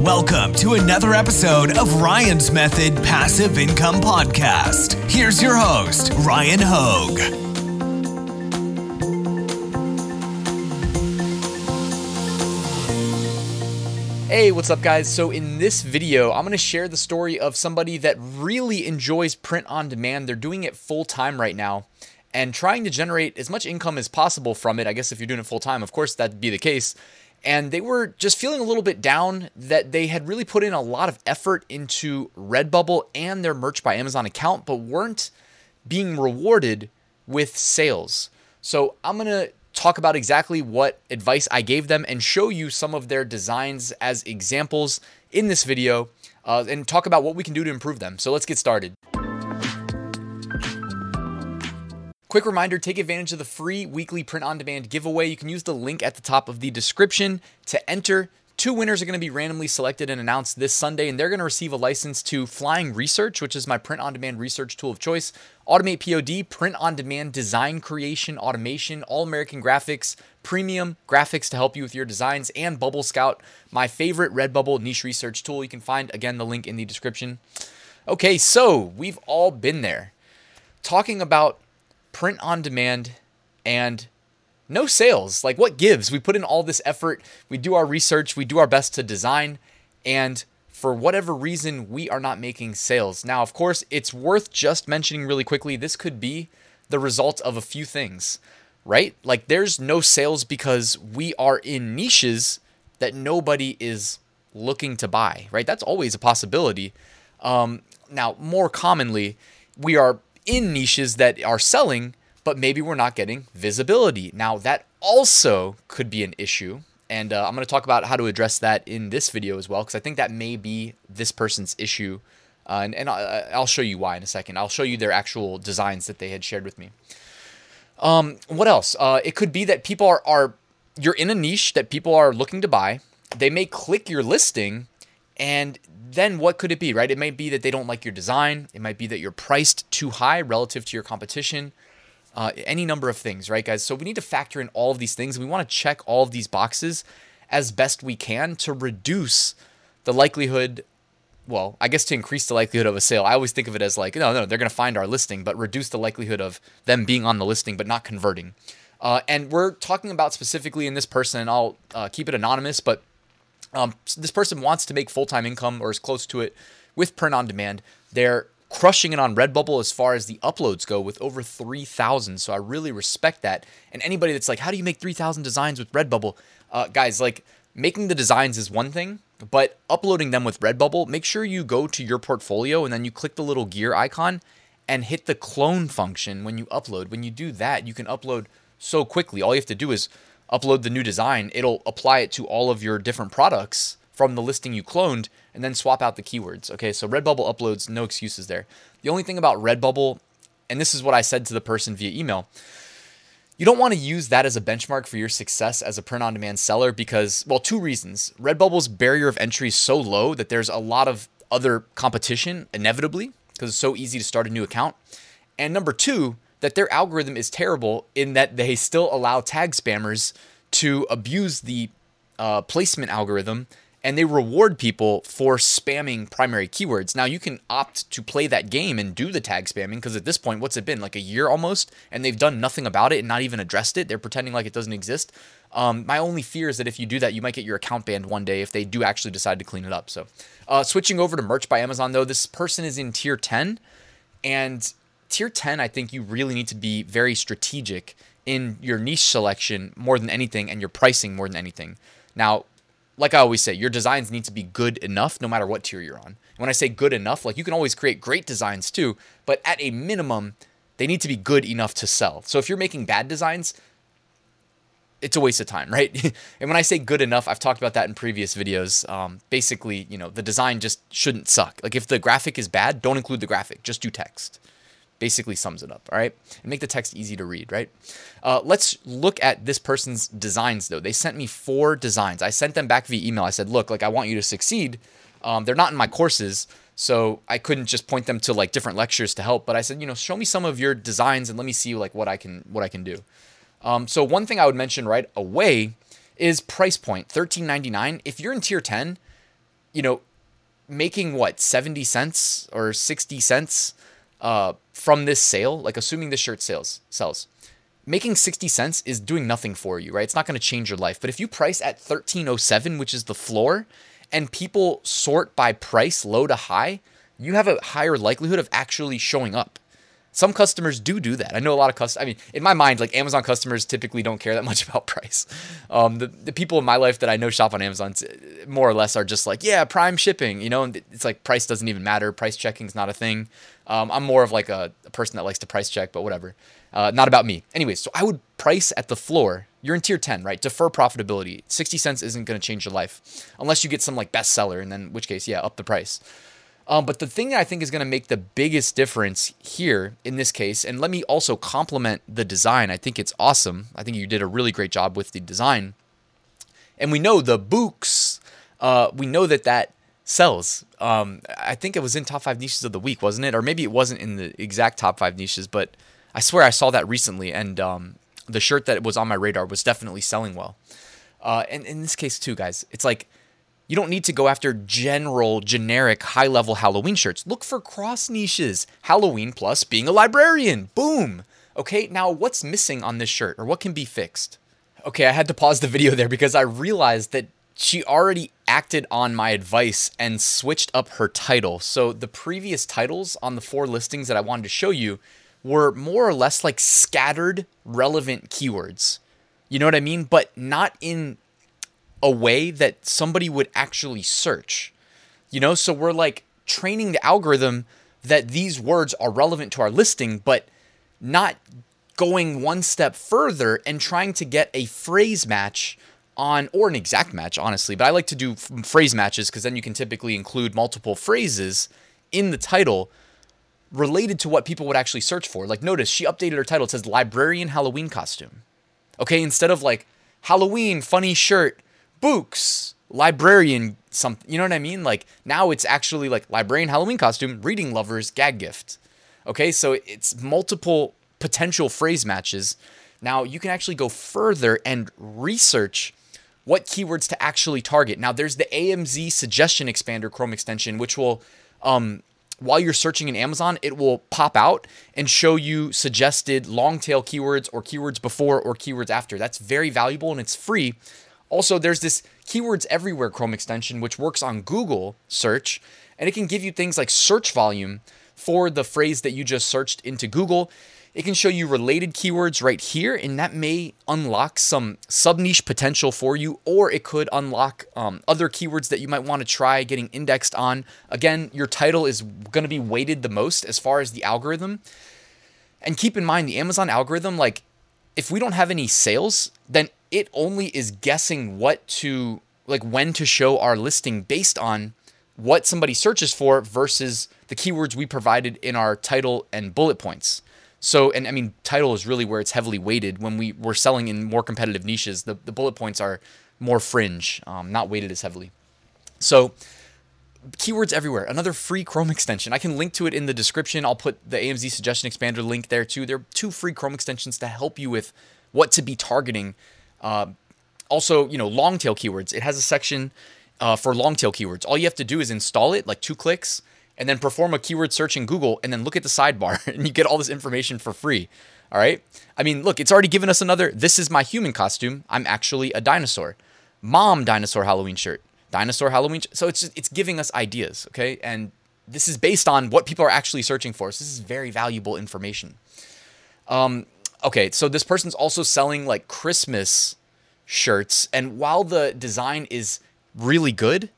Welcome to another episode of Ryan's Method Passive Income Podcast. Here's your host, Ryan Hogue. Hey, what's up, guys? So, in this video, I'm going to share the story of somebody that really enjoys print on demand. They're doing it full time right now and trying to generate as much income as possible from it. I guess if you're doing it full time, of course, that'd be the case. And they were just feeling a little bit down that they had really put in a lot of effort into Redbubble and their Merch by Amazon account, but weren't being rewarded with sales. So, I'm going to talk about exactly what advice I gave them and show you some of their designs as examples in this video uh, and talk about what we can do to improve them. So let's get started. Quick reminder take advantage of the free weekly print on demand giveaway. You can use the link at the top of the description to enter. Two winners are going to be randomly selected and announced this Sunday, and they're going to receive a license to Flying Research, which is my print on demand research tool of choice, Automate POD, print on demand design creation, automation, all American graphics, premium graphics to help you with your designs, and Bubble Scout, my favorite Redbubble niche research tool. You can find, again, the link in the description. Okay, so we've all been there talking about print on demand and no sales. Like, what gives? We put in all this effort, we do our research, we do our best to design, and for whatever reason, we are not making sales. Now, of course, it's worth just mentioning really quickly this could be the result of a few things, right? Like, there's no sales because we are in niches that nobody is looking to buy, right? That's always a possibility. Um, now, more commonly, we are in niches that are selling but maybe we're not getting visibility. Now, that also could be an issue. And uh, I'm going to talk about how to address that in this video as well, because I think that may be this person's issue. Uh, and, and I'll, show you why in a second. I'll show you their actual designs that they had shared with me. Um, what else? Uh, it could be that people are, are, you're in a niche that people are looking to buy. They may click your listing, and then what could it be, right? It might be that they don't like your design. It might be that you're priced too high relative to your competition uh, any number of things, right, guys? So we need to factor in all of these things. We want to check all of these boxes as best we can to reduce the likelihood. Well, I guess to increase the likelihood of a sale. I always think of it as like, no, no, they're going to find our listing, but reduce the likelihood of them being on the listing but not converting. Uh, and we're talking about specifically in this person, and I'll uh, keep it anonymous, but um, this person wants to make full time income or as close to it with print on demand. They're crushing it on Redbubble as far as the uploads go with over 3,000. So I really respect that. And anybody that's like, how do you make 3,000 designs with Redbubble? Uh, guys, like making the designs is one thing, but uploading them with Redbubble, make sure you go to your portfolio and then you click the little gear icon and hit the clone function when you upload. When you do that, you can upload so quickly. All you have to do is upload the new design, it'll apply it to all of your different products from the listing you cloned and then swap out the keywords. Okay, so Redbubble uploads, no excuses there. The only thing about Redbubble, and this is what I said to the person via email, you don't want to use that as a benchmark for your success as a print on demand seller because, well, two reasons. Redbubble's barrier of entry is so low that there's a lot of other competition, inevitably, because it's so easy to start a new account. And number two, that their algorithm is terrible in that they still allow tag spammers to abuse the uh, placement algorithm and they reward people for spamming primary keywords. Now you can opt to play that game and do the tag spamming because at this point, what's it been like a year almost, and they've done nothing about it and not even addressed it. They're pretending like it doesn't exist. Um, my only fear is that if you do that, you might get your account banned one day if they do actually decide to clean it up. So, uh, switching over to merch by Amazon though, this person is in tier 10, and tier 10, I think you really need to be very strategic in your niche selection more than anything and your pricing more than anything. Now, like I always say, your designs need to be good enough no matter what tier you're on. When I say good enough, like you can always create great designs too, but at a minimum, they need to be good enough to sell. So if you're making bad designs, it's a waste of time, right? and when I say good enough, I've talked about that in previous videos. Um, basically, you know, the design just shouldn't suck. Like if the graphic is bad, don't include the graphic, just do text basically sums it up. All right. And make the text easy to read, right? Uh, let's look at this person's designs, though. They sent me four designs. I sent them back via email. I said, look, like, I want you to succeed. Um, they're not in my courses. So I couldn't just point them to like different lectures to help, but I said, you know, show me some of your designs and let me see like what I can what I can do. Um, so one thing I would mention right away is price point, $13.99. If you're in tier 10, you know, making what 70 cents or 60 cents uh, from this sale, like assuming this shirt sales sells, making 60 cents is doing nothing for you, right? It's not going to change your life. But if you price at 1307, which is the floor, and people sort by price low to high, you have a higher likelihood of actually showing up. Some customers do do that. I know a lot of customers. I mean, in my mind, like Amazon customers typically don't care that much about price. Um, the, the people in my life that I know shop on Amazon more or less are just like, yeah, prime shipping, you know, and it's like price doesn't even matter. Price checking is not a thing. Um, I'm more of like a, a, person that likes to price check, but whatever. Uh, not about me. Anyways, so I would price at the floor. You're in tier 10, right? Defer profitability. 60 cents isn't going to change your life unless you get some like bestseller, and then which case, yeah, up the price. Um, but the thing that I think is going to make the biggest difference here in this case, and let me also compliment the design. I think it's awesome. I think you did a really great job with the design. And we know the books, uh, we know that that sells. Um, I think it was in top five niches of the week, wasn't it? Or maybe it wasn't in the exact top five niches, but I swear I saw that recently. And um, the shirt that was on my radar was definitely selling well. Uh, and in this case, too, guys, it's like you don't need to go after general, generic, high level Halloween shirts. Look for cross niches. Halloween plus being a librarian. Boom. Okay, now what's missing on this shirt or what can be fixed? Okay, I had to pause the video there because I realized that she already acted on my advice and switched up her title. So the previous titles on the four listings that I wanted to show you were more or less like scattered relevant keywords. You know what I mean? But not in a way that somebody would actually search. You know, so we're like training the algorithm that these words are relevant to our listing, but not going one step further and trying to get a phrase match on or an exact match honestly but i like to do phrase matches because then you can typically include multiple phrases in the title related to what people would actually search for like notice she updated her title it says librarian halloween costume okay instead of like halloween funny shirt books, librarian something. You know what I mean? Like now it's actually like librarian Halloween costume, reading lovers, gag gift. Okay, so it's multiple potential phrase matches. Now you can actually go further and research what keywords to actually target. Now there's the AMZ suggestion expander Chrome extension, which will um, while you're searching in Amazon, it will pop out and show you suggested long tail keywords or keywords before or keywords after. That's very valuable and it's free. Also, there's this Keywords Everywhere Chrome extension, which works on Google search, and it can give you things like search volume for the phrase that you just searched into Google. It can show you related keywords right here, and that may unlock some sub niche potential for you, or it could unlock um, other keywords that you might want to try getting indexed on. Again, your title is going to be weighted the most as far as the algorithm. And keep in mind, the Amazon algorithm, like, if we don't have any sales, then it only is guessing what to like when to show our listing based on what somebody searches for versus the keywords we provided in our title and bullet points. So, and I mean, title is really where it's heavily weighted. When we were selling in more competitive niches, the, the bullet points are more fringe, um, not weighted as heavily. So, keywords everywhere. Another free Chrome extension. I can link to it in the description. I'll put the AMZ suggestion expander link there too. There are two free Chrome extensions to help you with what to be targeting uh, also, you know, long tail keywords. It has a section uh, for long tail keywords. All you have to do is install it, like two clicks, and then perform a keyword search in Google, and then look at the sidebar, and you get all this information for free. All right. I mean, look, it's already given us another. This is my human costume. I'm actually a dinosaur. Mom dinosaur Halloween shirt. Dinosaur Halloween. So it's just, it's giving us ideas. Okay, and this is based on what people are actually searching for. So this is very valuable information. Um, okay, so this person's also selling like Christmas shirts. And while the design is really good,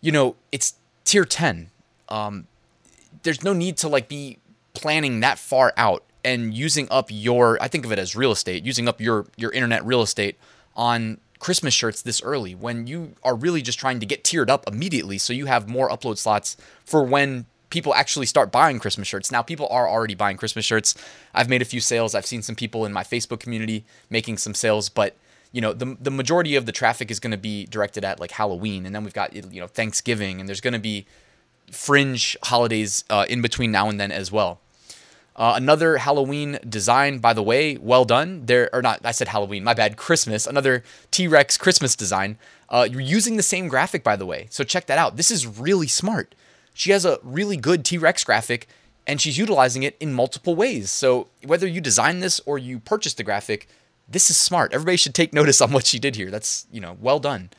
you know, it's tier 10. Um, there's no need to like be planning that far out and using up your I think of it as real estate, using up your your internet real estate on Christmas shirts this early when you are really just trying to get tiered up immediately so you have more upload slots for when people actually start buying Christmas shirts. Now people are already buying Christmas shirts. I've made a few sales. I've seen some people in my Facebook community making some sales, but you know the the majority of the traffic is going to be directed at like Halloween, and then we've got you know Thanksgiving, and there's going to be fringe holidays uh, in between now and then as well. Uh, another Halloween design, by the way, well done. There or not, I said Halloween, my bad. Christmas, another T Rex Christmas design. Uh, you're using the same graphic, by the way. So check that out. This is really smart. She has a really good T Rex graphic, and she's utilizing it in multiple ways. So whether you design this or you purchase the graphic, this is smart. Everybody should take notice on what she did here. That's you know well done.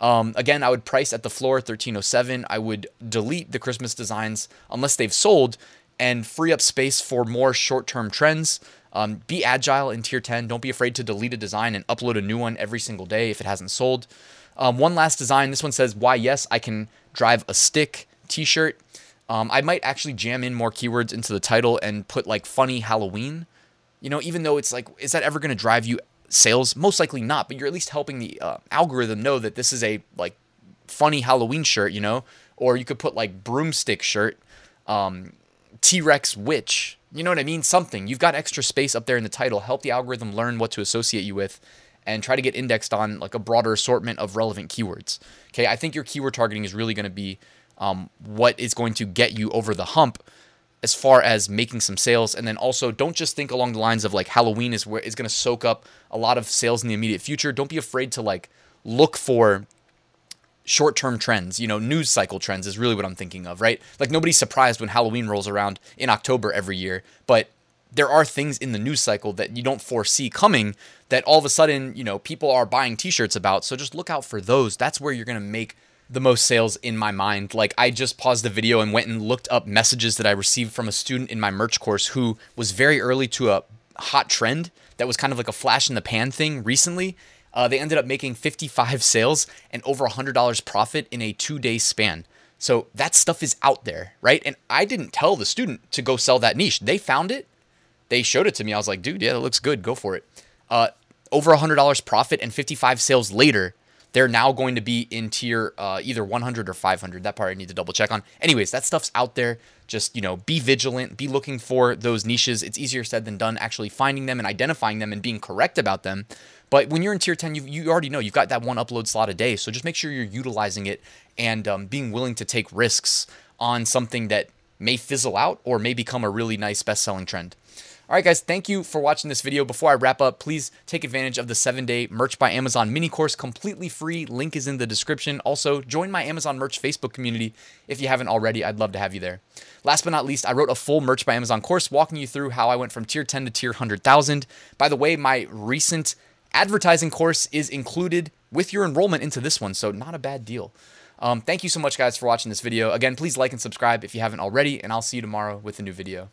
Um, again, I would price at the floor 1307. I would delete the Christmas designs unless they've sold and free up space for more short term trends. Um, be agile in tier 10. Don't be afraid to delete a design and upload a new one every single day if it hasn't sold. Um, one last design. This one says, Why, yes, I can drive a stick t shirt. Um, I might actually jam in more keywords into the title and put like funny Halloween. You know, even though it's like, is that ever going to drive you sales? Most likely not, but you're at least helping the uh, algorithm know that this is a like funny Halloween shirt, you know? Or you could put like broomstick shirt. Um, T Rex witch. You know what I mean? Something. You've got extra space up there in the title. Help the algorithm learn what to associate you with and try to get indexed on like a broader assortment of relevant keywords. Okay, I think your keyword targeting is really going to be um, what is going to get you over the hump as far as making some sales. And then also, don't just think along the lines of like Halloween is where is going to soak up a lot of sales in the immediate future. Don't be afraid to like look for short term trends, you know, news cycle trends is really what I'm thinking of, right? Like nobody's surprised when Halloween rolls around in October every year, but there are things in the news cycle that you don't foresee coming that all of a sudden, you know, people are buying t shirts about. So just look out for those. That's where you're going to make the most sales in my mind. Like I just paused the video and went and looked up messages that I received from a student in my merch course who was very early to a hot trend that was kind of like a flash in the pan thing recently uh, they ended up making 55 sales and over $100 profit in a two day span. So that stuff is out there, right? And I didn't tell the student to go sell that niche. They found it, they showed it to me. I was like, dude, yeah, that looks good. Go for it. Uh, over $100 profit and 55 sales later, they're now going to be in tier uh, either 100 or 500. That part I need to double check on. Anyways, that stuff's out there. Just, you know, be vigilant, be looking for those niches. It's easier said than done actually finding them and identifying them and being correct about them. But when you're in tier 10, you, you already know you've got that one upload slot a day. So just make sure you're utilizing it and um, being willing to take risks on something that may fizzle out or may become a really nice best selling trend. All right, guys, thank you for watching this video. Before I wrap up, please take advantage of the seven day Merch by Amazon mini course, completely free. Link is in the description. Also, join my Amazon Merch Facebook community if you haven't already. I'd love to have you there. Last but not least, I wrote a full Merch by Amazon course walking you through how I went from tier 10 to tier 100,000. By the way, my recent advertising course is included with your enrollment into this one, so not a bad deal. Um, thank you so much, guys, for watching this video. Again, please like and subscribe if you haven't already, and I'll see you tomorrow with a new video.